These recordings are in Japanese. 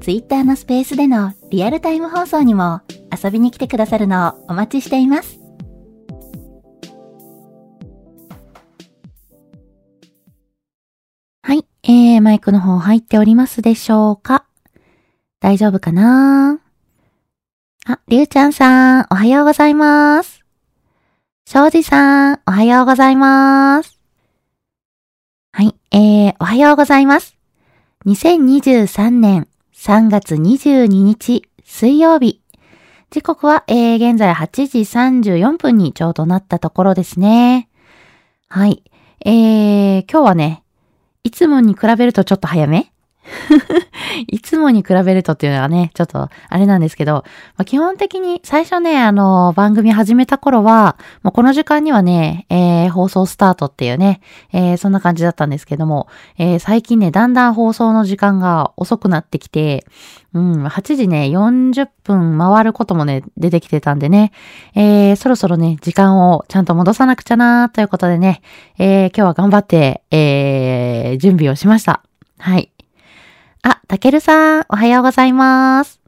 Twitter のスペースでのリアルタイム放送にも遊びに来てくださるのをお待ちしています。はい、えー、マイクの方入っておりますでしょうか？大丈夫かな？あ、りゅうちゃんさん、おはようございます。しょうじさん、おはようございます。はい、えー、おはようございます。2023年3月22日水曜日。時刻は、えー、現在8時34分にちょうどなったところですね。はい。えー、今日はね、いつもに比べるとちょっと早め？いつもに比べるとっていうのはね、ちょっとあれなんですけど、まあ、基本的に最初ね、あの、番組始めた頃は、もうこの時間にはね、えー、放送スタートっていうね、えー、そんな感じだったんですけども、えー、最近ね、だんだん放送の時間が遅くなってきて、うん、8時ね、40分回ることもね、出てきてたんでね、えー、そろそろね、時間をちゃんと戻さなくちゃなーということでね、えー、今日は頑張って、えー、準備をしました。はい。あ、たけるさん、おはようございます。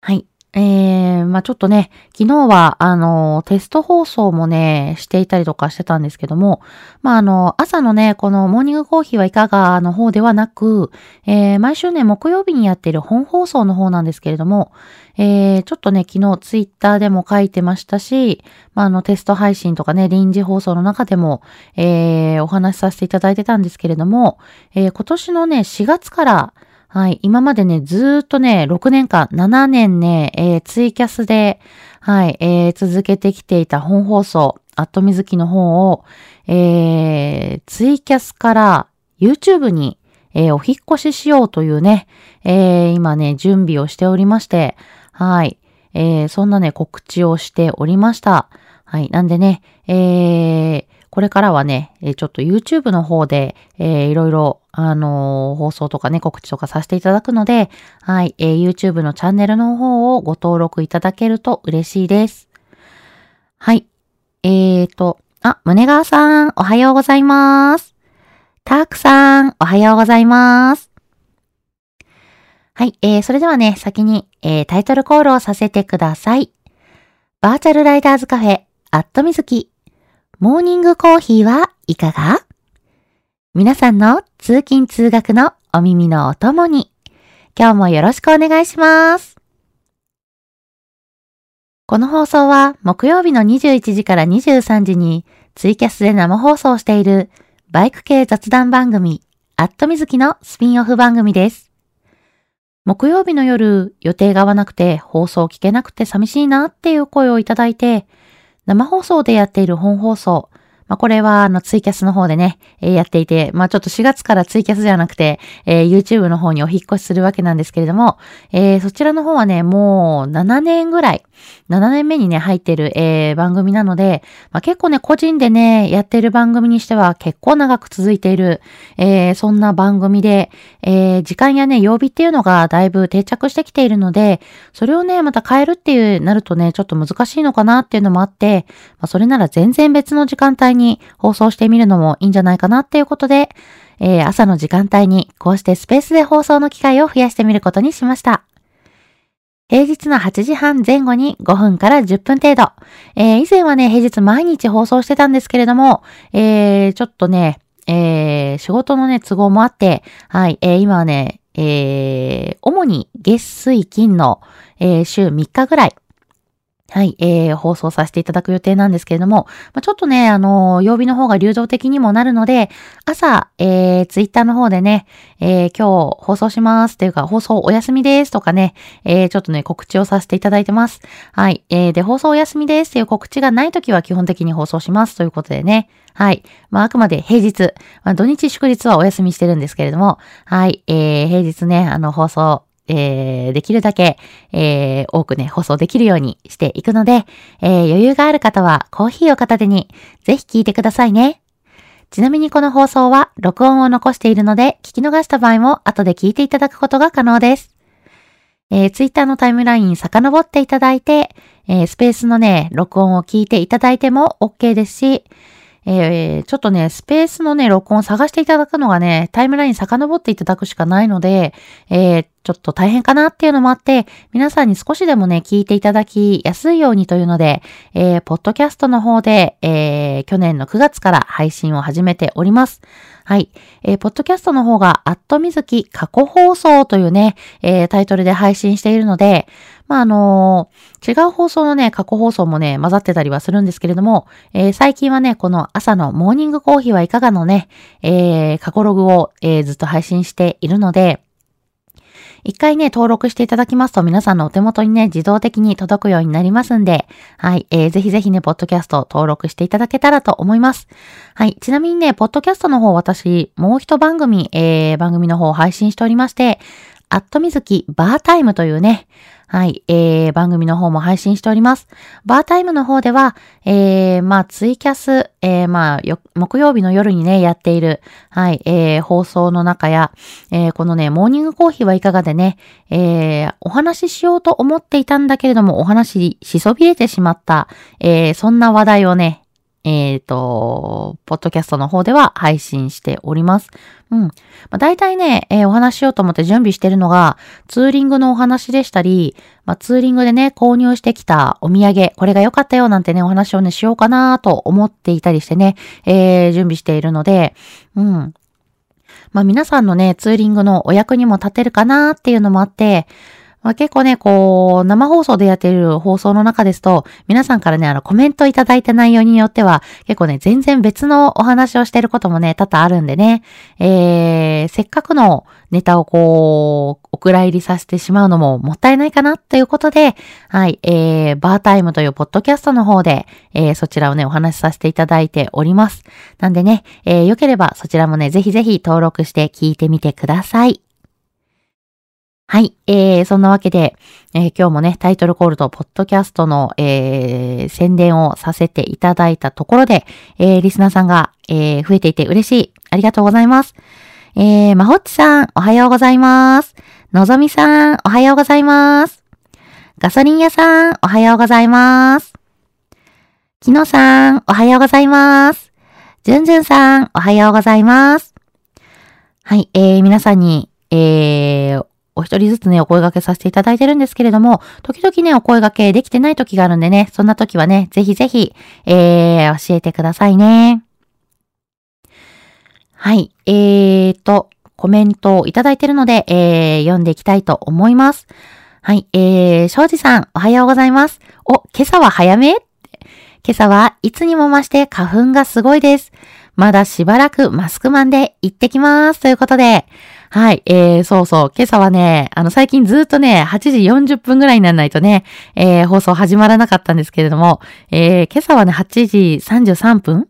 はい。えー、まあちょっとね、昨日は、あの、テスト放送もね、していたりとかしてたんですけども、まああの、朝のね、このモーニングコーヒーはいかがの方ではなく、えー、毎週ね、木曜日にやっている本放送の方なんですけれども、えー、ちょっとね、昨日ツイッターでも書いてましたし、まああの、テスト配信とかね、臨時放送の中でも、えー、お話しさせていただいてたんですけれども、えー、今年のね、4月から、はい。今までね、ずっとね、6年間、7年ね、えー、ツイキャスで、はい、えー、続けてきていた本放送、アットミズキの方を、えー、ツイキャスから YouTube に、えー、お引越ししようというね、えー、今ね、準備をしておりまして、はい、えー、そんなね、告知をしておりました。はい。なんでね、えー、これからはね、ちょっと YouTube の方で、えー、いろいろ、あのー、放送とかね、告知とかさせていただくので、はい、えー、YouTube のチャンネルの方をご登録いただけると嬉しいです。はい。えーと、あ、胸川さん、おはようございます。タークさん、おはようございます。はい、えー、それではね、先に、えー、タイトルコールをさせてください。バーチャルライダーズカフェ、アットミズキ、モーニングコーヒーはいかが？皆さんの通勤通学のお耳のお供に、今日もよろしくお願いします。この放送は木曜日の21時から23時にツイキャスで生放送しているバイク系雑談番組、アットみずきのスピンオフ番組です。木曜日の夜、予定が合わなくて放送聞けなくて寂しいなっていう声をいただいて、生放送でやっている本放送、まあ、これは、あの、ツイキャスの方でね、えー、やっていて、まあ、ちょっと4月からツイキャスじゃなくて、えー、YouTube の方にお引越しするわけなんですけれども、えー、そちらの方はね、もう7年ぐらい、7年目にね、入ってる、えー、番組なので、まあ、結構ね、個人でね、やってる番組にしては結構長く続いている、えー、そんな番組で、えー、時間やね、曜日っていうのがだいぶ定着してきているので、それをね、また変えるっていう、なるとね、ちょっと難しいのかなっていうのもあって、まあ、それなら全然別の時間帯にに放送してみるのもいいんじゃないかなっていうことで、えー、朝の時間帯にこうしてスペースで放送の機会を増やしてみることにしました。平日の8時半前後に5分から10分程度。えー、以前はね、平日毎日放送してたんですけれども、えー、ちょっとね、えー、仕事のね、都合もあって、はい、えー、今はね、えー、主に月水金の、えー、週3日ぐらい、はい、えー、放送させていただく予定なんですけれども、まあ、ちょっとね、あのー、曜日の方が流動的にもなるので、朝、えー、ツイッターの方でね、えー、今日放送しますっていうか、放送お休みですとかね、えー、ちょっとね、告知をさせていただいてます。はい、えー、で、放送お休みですっていう告知がないときは基本的に放送しますということでね、はい。まあ、あくまで平日、まあ、土日祝日はお休みしてるんですけれども、はい。えー、平日ね、あの、放送、えー、できるだけ、えー、多くね、放送できるようにしていくので、えー、余裕がある方はコーヒーを片手に、ぜひ聞いてくださいね。ちなみにこの放送は録音を残しているので、聞き逃した場合も後で聞いていただくことが可能です。えー、ツイッターのタイムライン遡っていただいて、えー、スペースのね、録音を聞いていただいても OK ですし、えー、ちょっとね、スペースのね、録音を探していただくのがね、タイムライン遡っていただくしかないので、えー、ちょっと大変かなっていうのもあって、皆さんに少しでもね、聞いていただきやすいようにというので、えー、ポッドキャストの方で、えー、去年の9月から配信を始めております。はい。えー、ポッドキャストの方が、アットみずき過去放送というね、えー、タイトルで配信しているので、まあ、あのー、違う放送のね、過去放送もね、混ざってたりはするんですけれども、えー、最近はね、この朝のモーニングコーヒーはいかがのね、えー、過去ログを、えー、ずっと配信しているので、一回ね、登録していただきますと皆さんのお手元にね、自動的に届くようになりますんで、はい、えー、ぜひぜひね、ポッドキャスト登録していただけたらと思います。はい、ちなみにね、ポッドキャストの方私、もう一番組、えー、番組の方を配信しておりまして、アットミズキバータイムというね、はい、えー、番組の方も配信しております。バータイムの方では、えー、まあ、ツイキャス、えー、まあ、木曜日の夜にね、やっている、はい、えー、放送の中や、えー、このね、モーニングコーヒーはいかがでね、えー、お話ししようと思っていたんだけれども、お話しそびれてしまった、えー、そんな話題をね、えっ、ー、と、ポッドキャストの方では配信しております。うん。まあ、大体ね、えー、お話しようと思って準備してるのが、ツーリングのお話でしたり、まあ、ツーリングでね、購入してきたお土産、これが良かったよなんてね、お話をね、しようかなと思っていたりしてね、えー、準備しているので、うん。まあ、皆さんのね、ツーリングのお役にも立てるかなっていうのもあって、まあ、結構ね、こう、生放送でやっている放送の中ですと、皆さんからね、あの、コメントいただいた内容によっては、結構ね、全然別のお話をしてることもね、多々あるんでね、えー、せっかくのネタをこう、お蔵入りさせてしまうのももったいないかなということで、はい、えー、バータイムというポッドキャストの方で、えー、そちらをね、お話しさせていただいております。なんでね、えー、よければそちらもね、ぜひぜひ登録して聞いてみてください。はい。えー、そんなわけで、えー、今日もね、タイトルコールとポッドキャストの、えー、宣伝をさせていただいたところで、えー、リスナーさんが、えー、増えていて嬉しい。ありがとうございます。えー、まほっちさん、おはようございます。のぞみさん、おはようございます。ガソリン屋さん、おはようございます。きのさん、おはようございます。じゅんじゅんさん、おはようございます。はい、えー、皆さんに、えー、お一人ずつね、お声掛けさせていただいてるんですけれども、時々ね、お声掛けできてない時があるんでね、そんな時はね、ぜひぜひ、えー、教えてくださいね。はい、えーと、コメントをいただいてるので、えー、読んでいきたいと思います。はい、えー、庄司さん、おはようございます。お、今朝は早め？今朝はいつにも増して花粉がすごいです。まだしばらくマスクマンで行ってきます。ということで、はい、えー、そうそう、今朝はね、あの、最近ずっとね、8時40分ぐらいにならないとね、えー、放送始まらなかったんですけれども、えー、今朝はね、8時33分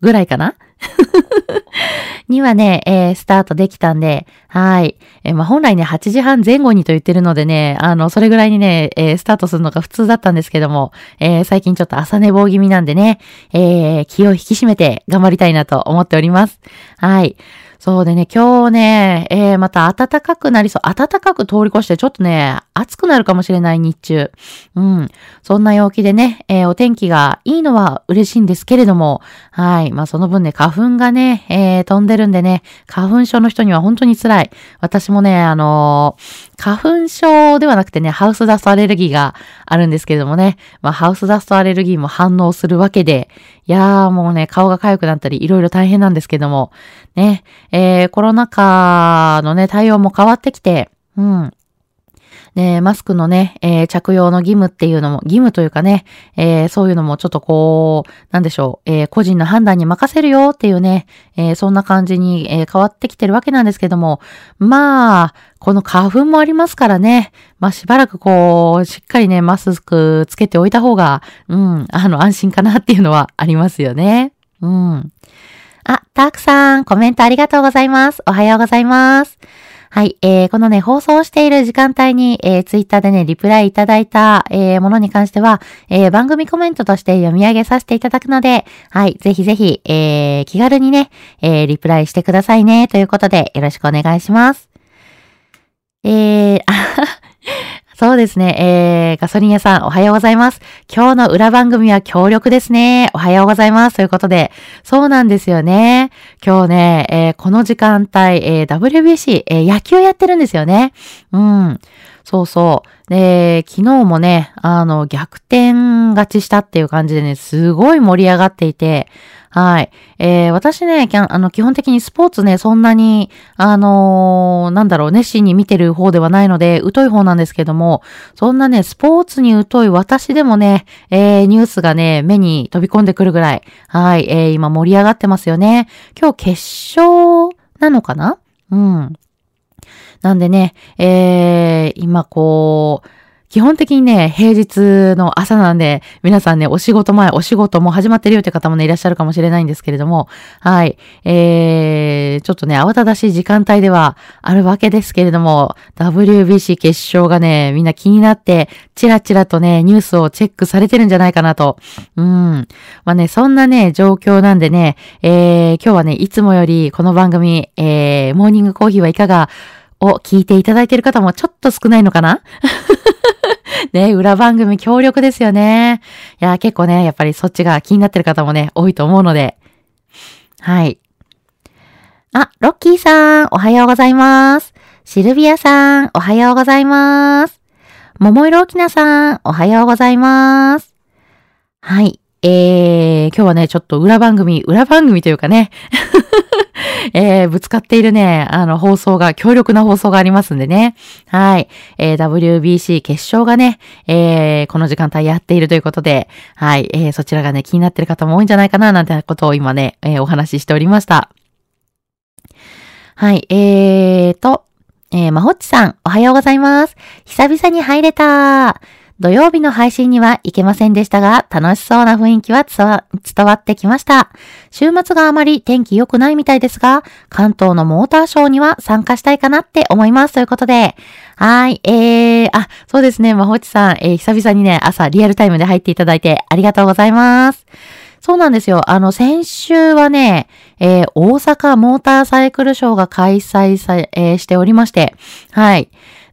ぐらいかな？にはね、えー、スタートできたんで、はい。えー、まあ、本来ね、8時半前後にと言ってるのでね、あの、それぐらいにね、えー、スタートするのが普通だったんですけども、え、最近ちょっと朝寝坊気味なんでね、え、気を引き締めて頑張りたいなと思っております。はい。そうでね、今日ね、え、また暖かくなりそう。暖かく通り越して、ちょっとね、暑くなるかもしれない日中。うん。そんな陽気でね、えー、お天気がいいのは嬉しいんですけれども、はい。まあその分ね、花粉がね、えー、飛んでるんでね、花粉症の人には本当に辛い。私もね、あのー、花粉症ではなくてね、ハウスダストアレルギーがあるんですけれどもね、まあハウスダストアレルギーも反応するわけで、いやーもうね、顔が痒くなったり、いろいろ大変なんですけども、ね、えー、コロナ禍のね、対応も変わってきて、うん。ね、マスクのね、えー、着用の義務っていうのも、義務というかね、えー、そういうのもちょっとこう、なんでしょう、えー、個人の判断に任せるよっていうね、えそんな感じに、え変わってきてるわけなんですけども、まあ、この花粉もありますからね、まあしばらくこう、しっかりね、マスクつけておいた方が、うん、あの、安心かなっていうのはありますよね。うん。あ、たくさん、コメントありがとうございます。おはようございます。はい、えー、このね、放送している時間帯に、えー、ツイッターでね、リプライいただいた、えー、ものに関しては、えー、番組コメントとして読み上げさせていただくので、はい、ぜひぜひ、えー、気軽にね、えー、リプライしてくださいね、ということで、よろしくお願いします。えー、あそうですね。えー、ガソリン屋さん、おはようございます。今日の裏番組は強力ですね。おはようございます。ということで、そうなんですよね。今日ね、えー、この時間帯、えー、WBC、えー、野球やってるんですよね。うん。そうそう。で、昨日もね、あの、逆転勝ちしたっていう感じでね、すごい盛り上がっていて、はい。えー、私ね、あの、基本的にスポーツね、そんなに、あのー、なんだろう、熱心に見てる方ではないので、疎い方なんですけども、そんなね、スポーツに疎い私でもね、えー、ニュースがね、目に飛び込んでくるぐらい、はい、えー、今盛り上がってますよね。今日決勝なのかな？うん。なんでね、えー、今こう、基本的にね、平日の朝なんで、皆さんね、お仕事前、お仕事も始まってるよって方もね、いらっしゃるかもしれないんですけれども、はい。えー、ちょっとね、慌ただしい時間帯ではあるわけですけれども、WBC 決勝がね、みんな気になって、チラチラとね、ニュースをチェックされてるんじゃないかなと。うん。まあね、そんなね、状況なんでね、えー、今日はね、いつもよりこの番組、えー、モーニングコーヒーはいかがを聞いていただいている方もちょっと少ないのかな？ね、裏番組強力ですよね。いや、結構ね、やっぱりそっちが気になってる方もね、多いと思うので。はい。あ、ロッキーさん、おはようございます。シルビアさん、おはようございます。桃色きなさん、おはようございます。はい。えー、今日はね、ちょっと裏番組、裏番組というかね、えー、ぶつかっているね、あの、放送が、強力な放送がありますんでね。はい。えー、WBC 決勝がね、えー、この時間帯やっているということで、はい。えー、そちらがね、気になってる方も多いんじゃないかな、なんてことを今ね、えー、お話ししておりました。はい。えーと、えー、まほっちさん、おはようございます。久々に入れた。土曜日の配信には行けませんでしたが、楽しそうな雰囲気は伝わってきました。週末があまり天気良くないみたいですが、関東のモーターショーには参加したいかなって思います。ということで、はい、えー、あ、そうですね、まほちさん、えー、久々にね、朝リアルタイムで入っていただいてありがとうございます。そうなんですよ。あの、先週はね、えー、大阪モーターサイクルショーが開催さ、えー、しておりまして、はい。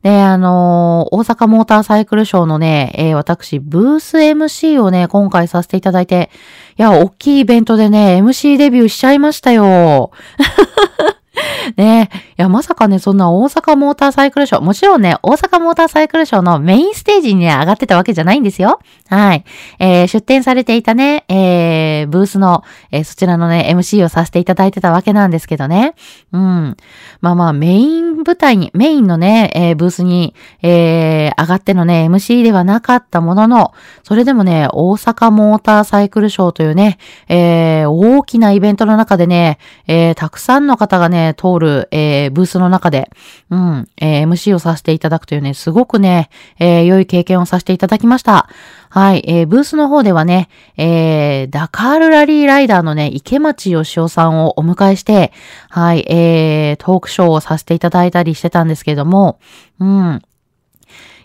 で、あのー、大阪モーターサイクルショーのね、えー、私、ブース MC をね、今回させていただいて、いや、大きいイベントでね、MC デビューしちゃいましたよ。ねや、まさかね、そんな大阪モーターサイクルショー、もちろんね、大阪モーターサイクルショーのメインステージにね、上がってたわけじゃないんですよ。はい。えー、出展されていたね、えー、ブースの、えー、そちらのね、MC をさせていただいてたわけなんですけどね。うん。まあまあ、メイン舞台に、メインのね、えー、ブースに、えー、上がってのね、MC ではなかったものの、それでもね、大阪モーターサイクルショーというね、えー、大きなイベントの中でね、えー、たくさんの方がね、通る、えー、ブースの中で、うん、えー、MC をさせていただくというね、すごくね、えー、良い経験をさせていただきました。はい、えー、ブースの方ではね、えー、ダカールラリーライダーのね、池町義雄さんをお迎えして、はい、えー、トークショーをさせていただいたりしてたんですけれども、うん。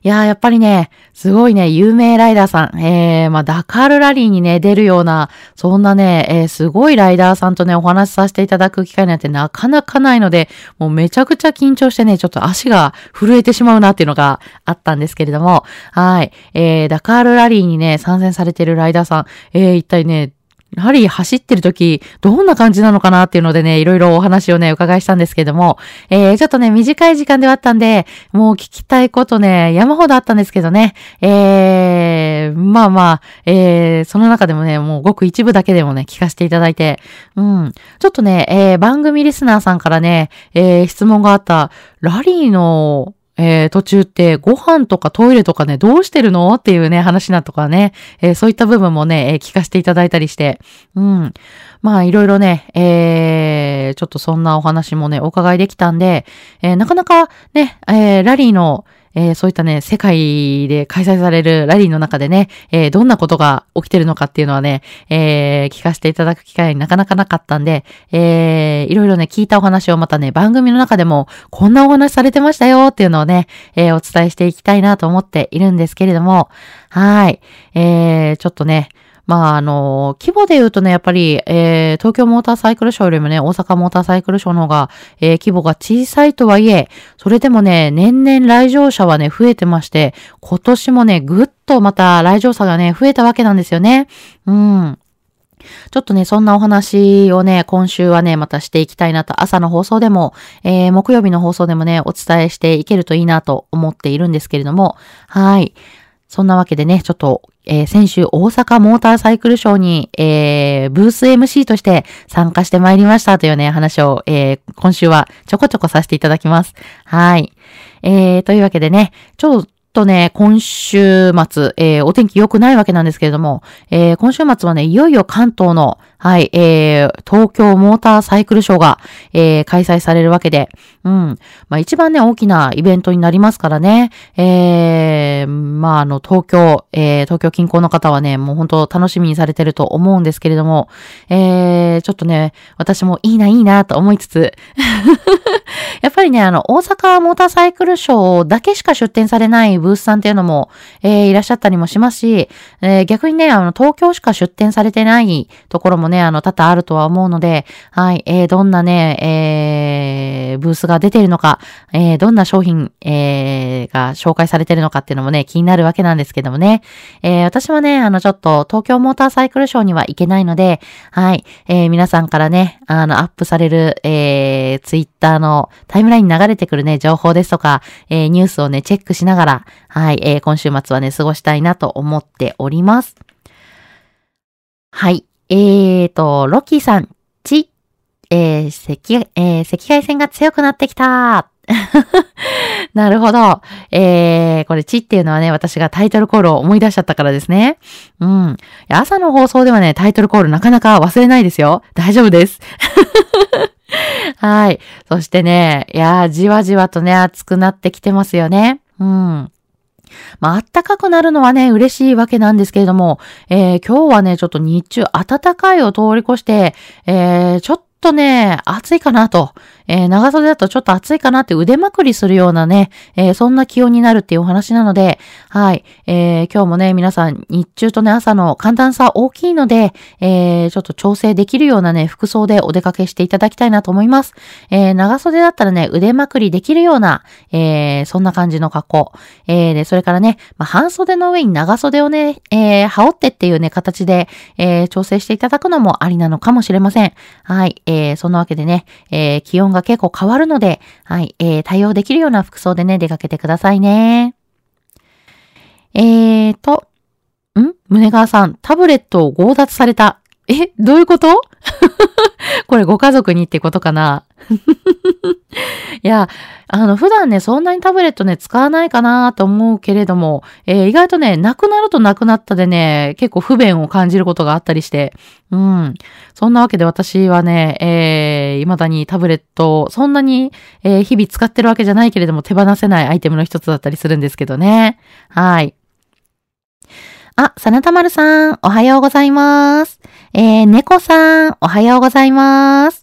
いやー、やっぱりね、すごいね、有名ライダーさん、えー、まあ、ダカールラリーにね、出るような、そんなね、えー、すごいライダーさんとね、お話しさせていただく機会なんてなかなかないので、もうめちゃくちゃ緊張してね、ちょっと足が震えてしまうなっていうのがあったんですけれども、はい、えー、ダカールラリーにね、参戦されてるライダーさん、えー、一体ね、やはり走ってる時、どんな感じなのかなっていうのでね、いろいろお話をね、伺いしたんですけども、えー、ちょっとね、短い時間ではあったんで、もう聞きたいことね、山ほどあったんですけどね、えー、まあまあ、えー、その中でもね、もうごく一部だけでもね、聞かせていただいて、うん、ちょっとね、えー、番組リスナーさんからね、えー、質問があった、ラリーの、えー、途中ってご飯とかトイレとかね、どうしてるの？っていうね、話なとかね、えー、そういった部分もね、えー、聞かせていただいたりして、うん。まあ、いろいろね、えー、ちょっとそんなお話もね、お伺いできたんで、えー、なかなかね、えー、ラリーの、えー、そういったね、世界で開催されるラリーの中でね、えー、どんなことが起きてるのかっていうのはね、えー、聞かせていただく機会になかなかなかったんで、えー、いろいろね、聞いたお話をまたね、番組の中でも、こんなお話されてましたよっていうのをね、えー、お伝えしていきたいなと思っているんですけれども、はい。えー、ちょっとね、まあ、あの、規模で言うとね、やっぱり、えー、東京モーターサイクルショーよりもね、大阪モーターサイクルショーの方が、えー、規模が小さいとはいえ、それでもね、年々来場者はね、増えてまして、今年もね、ぐっとまた来場者がね、増えたわけなんですよね。うん。ちょっとね、そんなお話をね、今週はね、またしていきたいなと、朝の放送でも、えー、木曜日の放送でもね、お伝えしていけるといいなと思っているんですけれども、はい。そんなわけでね、ちょっと、えー、先週大阪モーターサイクルショーに、えー、ブース MC として参加してまいりましたというね、話を、えー、今週はちょこちょこさせていただきます。はい。えー、というわけでね、ちょっとね、今週末、えー、お天気良くないわけなんですけれども、えー、今週末はね、いよいよ関東の、はい、えー、東京モーターサイクルショーが、えー、開催されるわけで、うん。まあ一番ね、大きなイベントになりますからね、えー、まああの、東京、えー、東京近郊の方はね、もう本当楽しみにされてると思うんですけれども、えー、ちょっとね、私もいいな、いいな、と思いつつ、やっぱりね、あの、大阪モーターサイクルショーだけしか出展されないブースさんっていうのも、えー、いらっしゃったりもしますし、えー、逆にね、あの、東京しか出展されてないところもね、あの、多々あるとは思うので、はい、えー、どんなね、えー、ブースが出てるのか、えー、どんな商品、えー、が紹介されてるのかっていうのもね、気になるわけなんですけどもね。えー、私はね、あの、ちょっと東京モーターサイクルショーには行けないので、はい、えー、皆さんからね、あの、アップされる、えー、ツイッターのタイムラインに流れてくるね、情報ですとか、えー、ニュースをね、チェックしながら、はい、えー、今週末はね、過ごしたいなと思っております。はい。えーと、ロキーさん、ち、えー、赤、えー、赤外線が強くなってきた。なるほど。えー、これ、ちっていうのはね、私がタイトルコールを思い出しちゃったからですね。うん。朝の放送ではね、タイトルコールなかなか忘れないですよ。大丈夫です。はい。そしてね、いやー、じわじわとね、暑くなってきてますよね。うん。まあ、暖かくなるのはね、嬉しいわけなんですけれども、えー、今日はね、ちょっと日中暖かいを通り越して、えー、ちょっとね、暑いかなと、えー、長袖だとちょっと暑いかなって腕まくりするようなね、えー、そんな気温になるっていうお話なので、はい、えー、今日もね、皆さん日中とね、朝の寒暖差大きいので、えー、ちょっと調整できるようなね、服装でお出かけしていただきたいなと思います。えー、長袖だったらね、腕まくりできるような、えー、そんな感じの格好。えー、で、それからね、まあ、半袖の上に長袖をね、えー、羽織ってっていうね、形で、えー、調整していただくのもありなのかもしれません。はい、えー、そんなわけでね、えー、気温がが結構変わるので、はい、えー、対応できるような服装でね、出かけてくださいね。えーと、ん？胸川さん、タブレットを強奪された。え、どういうこと？これご家族にってことかな？いや、あの、普段ね、そんなにタブレットね、使わないかなと思うけれども、えー、意外とね、なくなるとなくなったでね、結構不便を感じることがあったりして、うん。そんなわけで私はね、えー、未だにタブレット、そんなに、えー、日々使ってるわけじゃないけれども、手放せないアイテムの一つだったりするんですけどね。はい。あ、さなたまるさん、おはようございます。えー、猫さん、おはようございます。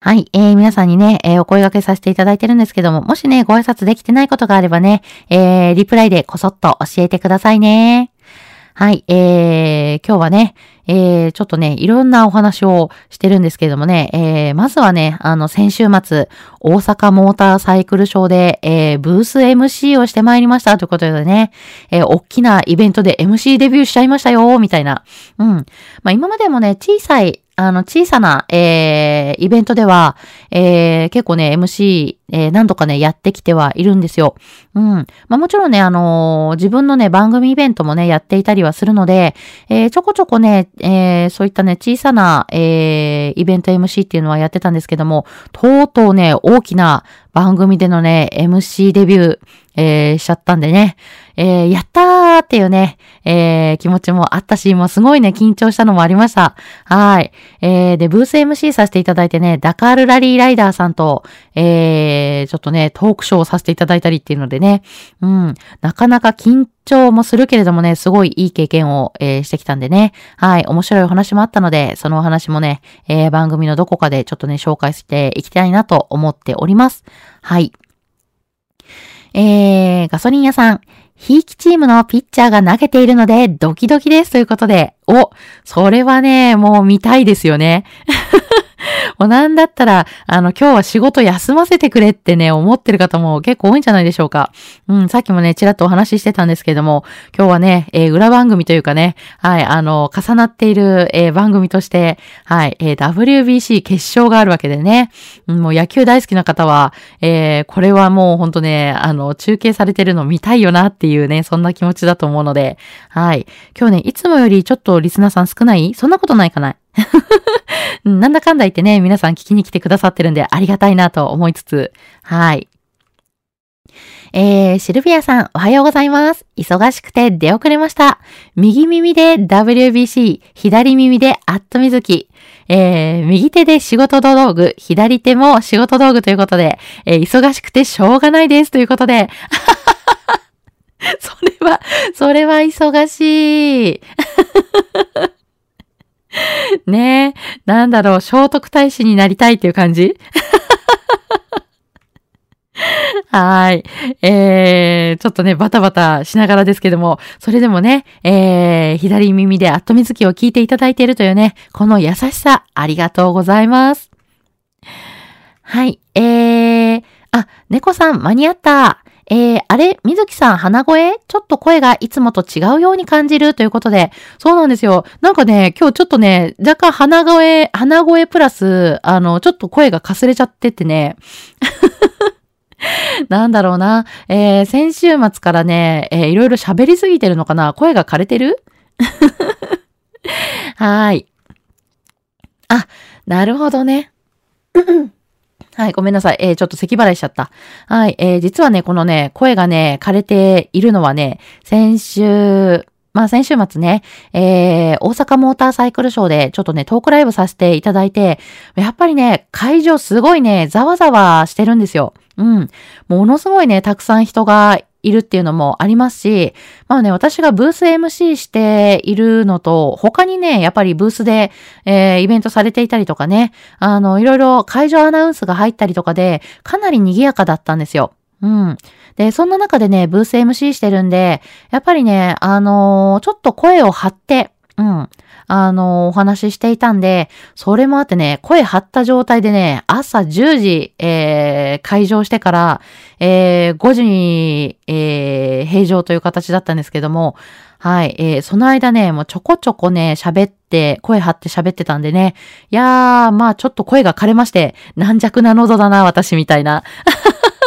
はい、えー、皆さんにね、えー、お声掛けさせていただいてるんですけども、もしね、ご挨拶できてないことがあればね、えー、リプライでこそっと教えてくださいね。はい、えー、今日はね、えー、ちょっとね、いろんなお話をしてるんですけれどもね、えー、まずはね、あの、先週末、大阪モーターサイクルショーで、えー、ブース MC をしてまいりましたということでね、えー、大きなイベントで MC デビューしちゃいましたよ、みたいな。うん。まあ、今までもね、小さい、あの、小さな、えー、イベントでは、えー、結構ね、MC、えー、何度かね、やってきてはいるんですよ。うん。まあもちろんね、あのー、自分のね、番組イベントもね、やっていたりはするので、えー、ちょこちょこね、えー、そういったね、小さな、えー、イベント MC っていうのはやってたんですけども、とうとうね、大きな番組でのね、MC デビュー、えー、しちゃったんでね、えー、やったーっていうね、えー、気持ちもあったし、もうすごいね、緊張したのもありました。はい。えー、で、ブース MC させていただいてね、ダカールラリーライダーさんと、えー、ちょっとね、トークショーをさせていただいたりっていうのでね、うん、なかなか緊張もするけれどもね、すごいいい経験を、えー、してきたんでね、はい、面白いお話もあったので、そのお話もね、えー、番組のどこかでちょっとね、紹介していきたいなと思っております。はい。えー、ガソリン屋さん、ひいきチームのピッチャーが投げているのでドキドキですということで、お、それはね、もう見たいですよね。もうなんだったら、あの、今日は仕事休ませてくれってね、思ってる方も結構多いんじゃないでしょうか。うん、さっきもね、ちらっとお話ししてたんですけれども、今日はね、えー、裏番組というかね、はい、あの、重なっている、えー、番組として、はい、えー、WBC 決勝があるわけでね、うん、もう野球大好きな方は、えー、これはもうほんとね、あの、中継されてるの見たいよなっていうね、そんな気持ちだと思うので、はい。今日ね、いつもよりちょっとリスナーさん少ない？そんなことないかな？なんだかんだ言ってね、皆さん聞きに来てくださってるんでありがたいなと思いつつ、はい。えー、シルビアさん、おはようございます。忙しくて出遅れました。右耳で WBC、左耳でアットミズキ。えー、右手で仕事道具、左手も仕事道具ということで、えー、忙しくてしょうがないですということで、それは、それは忙しい。ねえ、なんだろう、聖徳太子になりたいっていう感じ？はい。えー、ちょっとね、バタバタしながらですけども、それでもね、えー、左耳でアットミズキを聞いていただいているというね、この優しさ、ありがとうございます。はい。えー、あ、猫さん、間に合った。えー、あれ、水木さん、鼻声？ちょっと声がいつもと違うように感じるということで、そうなんですよ。なんかね、今日ちょっとね、若干鼻声、鼻声プラス、あの、ちょっと声がかすれちゃっててね。なんだろうな。えー、先週末からね、えー、いろいろ喋りすぎてるのかな声が枯れてる？はーい。あ、なるほどね。はい、ごめんなさい。えー、ちょっと咳払いしちゃった。はい、えー、実はね、このね、声がね、枯れているのはね、先週、まあ先週末ね、えー、大阪モーターサイクルショーでちょっとね、トークライブさせていただいて、やっぱりね、会場すごいね、ざわざわしてるんですよ。うん。ものすごいね、たくさん人がいるっていうのもありますし、まあね、私がブース MC しているのと、他にね、やっぱりブースで、えー、イベントされていたりとかね、あの、いろいろ会場アナウンスが入ったりとかで、かなり賑やかだったんですよ。うん。で、そんな中でね、ブース MC してるんで、やっぱりね、あのー、ちょっと声を張って、うん。あの、お話ししていたんで、それもあってね、声張った状態でね、朝10時、えー、会場してから、えー、5時に、えー、平常という形だったんですけども、はい、えー、その間ね、もうちょこちょこね、喋って、声張って喋ってたんでね、いやー、まあちょっと声が枯れまして、軟弱な喉だな、私みたいな。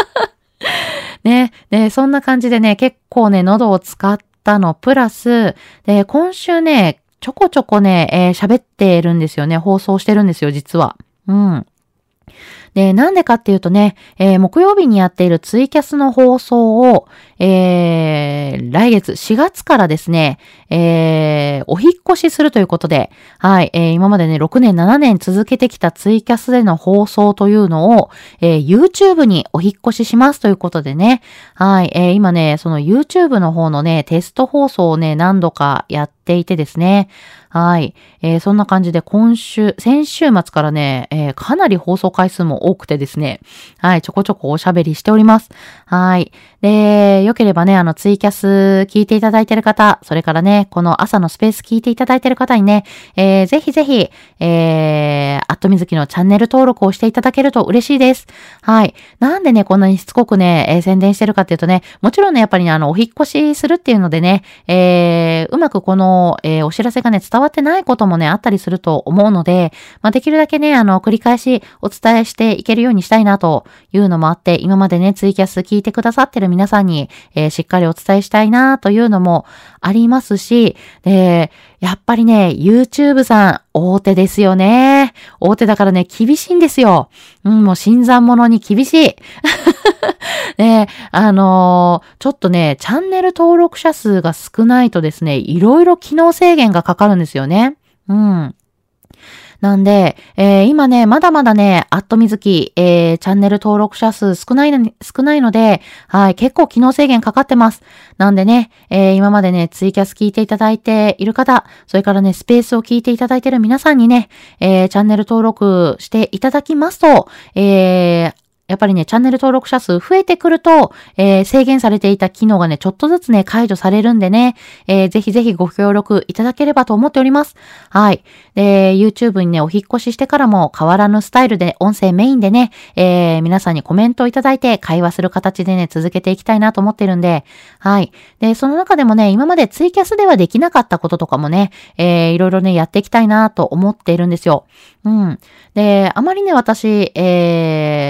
ね、で、そんな感じでね、結構ね、喉を使ったの、プラス、で、今週ね、ちょこちょこね、えー、喋ってるんですよね。放送してるんですよ、実は。うん。で、なんでかっていうとね、えー、木曜日にやっているツイキャスの放送を、えー、来月4月からですね、えー、お引越しするということで、はい、えー、今までね、6年、7年続けてきたツイキャスでの放送というのを、えー、YouTube にお引越ししますということでね、はい、えー、今ね、その YouTube の方のね、テスト放送をね、何度かやってっていてですね。はい。えー、そんな感じで今週、先週末からね、えー、かなり放送回数も多くてですね、はい、ちょこちょこおしゃべりしております。はい。で、よければね、あの、ツイキャス聞いていただいてる方、それからね、この朝のスペース聞いていただいてる方にね、えー、ぜひぜひ、えー、アットみずきのチャンネル登録をしていただけると嬉しいです。はい。なんでね、こんなにしつこくね、えー、宣伝してるかっていうとね、もちろんね、やっぱりね、あの、お引越しするっていうのでね、えー、うまくこの、えー、お知らせがね、伝わわってないこともね、あったりすると思うので、まあ、できるだけね、あの、繰り返しお伝えしていけるようにしたいなというのもあって、今までね、ツイキャス聞いてくださってる皆さんに、えー、しっかりお伝えしたいなというのもありますし、で、やっぱりね、YouTube さん、大手ですよね。大手だからね、厳しいんですよ。うん、もう新参者に厳しい。ね、あのー、ちょっとね、チャンネル登録者数が少ないとですね、いろいろ機能制限がかかるんですよですよね。うん。なんで、えー、今ね、まだまだね、アットみずき、えー、チャンネル登録者数少ないの少ないので、はい、結構機能制限かかってます。なんでね、えー、今までね、ツイキャス聞いていただいている方、それからね、スペースを聞いていただいている皆さんにね、えー、チャンネル登録していただきますと、えー、やっぱりね、チャンネル登録者数増えてくると、えー、制限されていた機能がね、ちょっとずつね、解除されるんでね、えー、ぜひぜひご協力いただければと思っております。はい。で、YouTube にね、お引越ししてからも変わらぬスタイルで、音声メインでね、えー、皆さんにコメントをいただいて会話する形でね、続けていきたいなと思ってるんで、はい。で、その中でもね、今までツイキャスではできなかったこととかもね、えー、いろいろね、やっていきたいなと思っているんですよ。うん。で、あまりね、私、えー、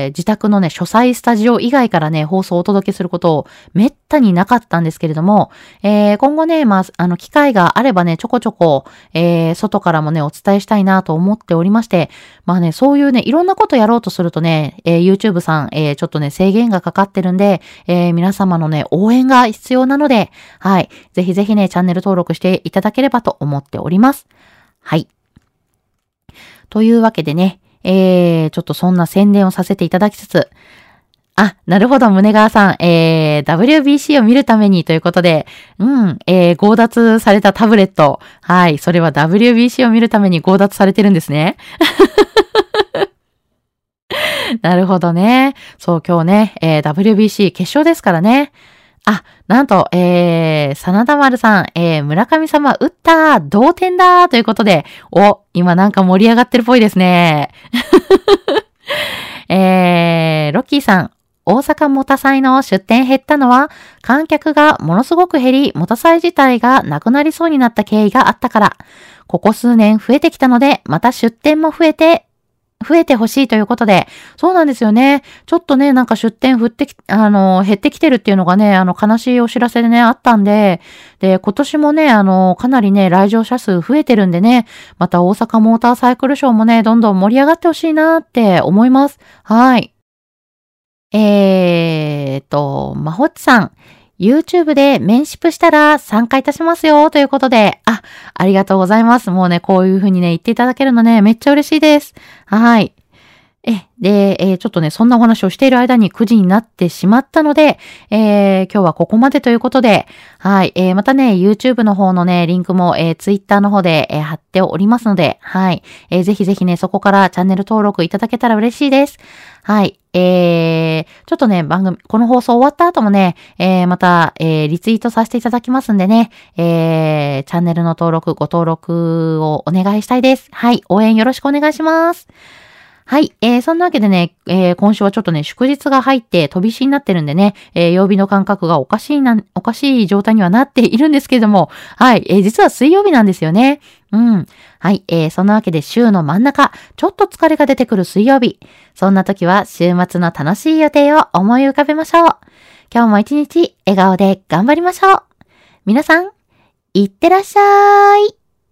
自宅のね、書斎スタジオ以外からね、放送をお届けすることをめったになかったんですけれども、えー、今後ね、まあ、あの、機会があればね、ちょこちょこ、えー、外からもね、お伝えしたいなと思っておりまして、まあね、そういうね、いろんなことやろうとするとね、えー、YouTube さん、えー、ちょっとね、制限がかかってるんで、えー、皆様のね、応援が必要なので、はい。ぜひぜひね、チャンネル登録していただければと思っております。はい。というわけでね、えー、ちょっとそんな宣伝をさせていただきつつ、あ、なるほど、胸川さん。えー、WBC を見るためにということで、うん、えー、強奪されたタブレット。はい、それは WBC を見るために強奪されてるんですね。なるほどね。そう、今日ね、えー、WBC 決勝ですからね。あ、なんと、えー、真田丸さん、えー、村上様打った同点だということで、お、今なんか盛り上がってるっぽいですね。えー、ロッキーさん、大阪モタ祭の出店減ったのは、観客がものすごく減り、モタ祭自体がなくなりそうになった経緯があったから、ここ数年増えてきたので、また出店も増えて、増えてほしいということで、そうなんですよね。ちょっとね、なんか出店降ってき、あの、減ってきてるっていうのがね、あの、悲しいお知らせでね、あったんで、で、今年もね、あの、かなりね、来場者数増えてるんでね、また大阪モーターサイクルショーもね、どんどん盛り上がってほしいなって思います。はい。えーと、まほっちさん。YouTube でメンシップしたら参加いたしますよということで、あ、ありがとうございます。もうね、こういう風にね、言っていただけるのね、めっちゃ嬉しいです。はい。え、で、えー、ちょっとね、そんなお話をしている間に9時になってしまったので、えー、今日はここまでということで、はい、えー、またね、YouTube の方のね、リンクも、え、Twitter の方で、え、貼っておりますので、はい、え、ぜひぜひね、そこからチャンネル登録いただけたら嬉しいです。はい、えー、ちょっとね、番組、この放送終わった後もね、えー、また、えー、リツイートさせていただきますんでね、えー、チャンネルの登録、ご登録をお願いしたいです。はい、応援よろしくお願いします。はい。えー、そんなわけでね、えー、今週はちょっとね、祝日が入って飛び石になってるんでね、えー、曜日の感覚がおかしいな、おかしい状態にはなっているんですけれども、はい。えー、実は水曜日なんですよね。うん。はい。えー、そんなわけで週の真ん中、ちょっと疲れが出てくる水曜日。そんな時は週末の楽しい予定を思い浮かべましょう。今日も一日笑顔で頑張りましょう。皆さん、いってらっしゃい。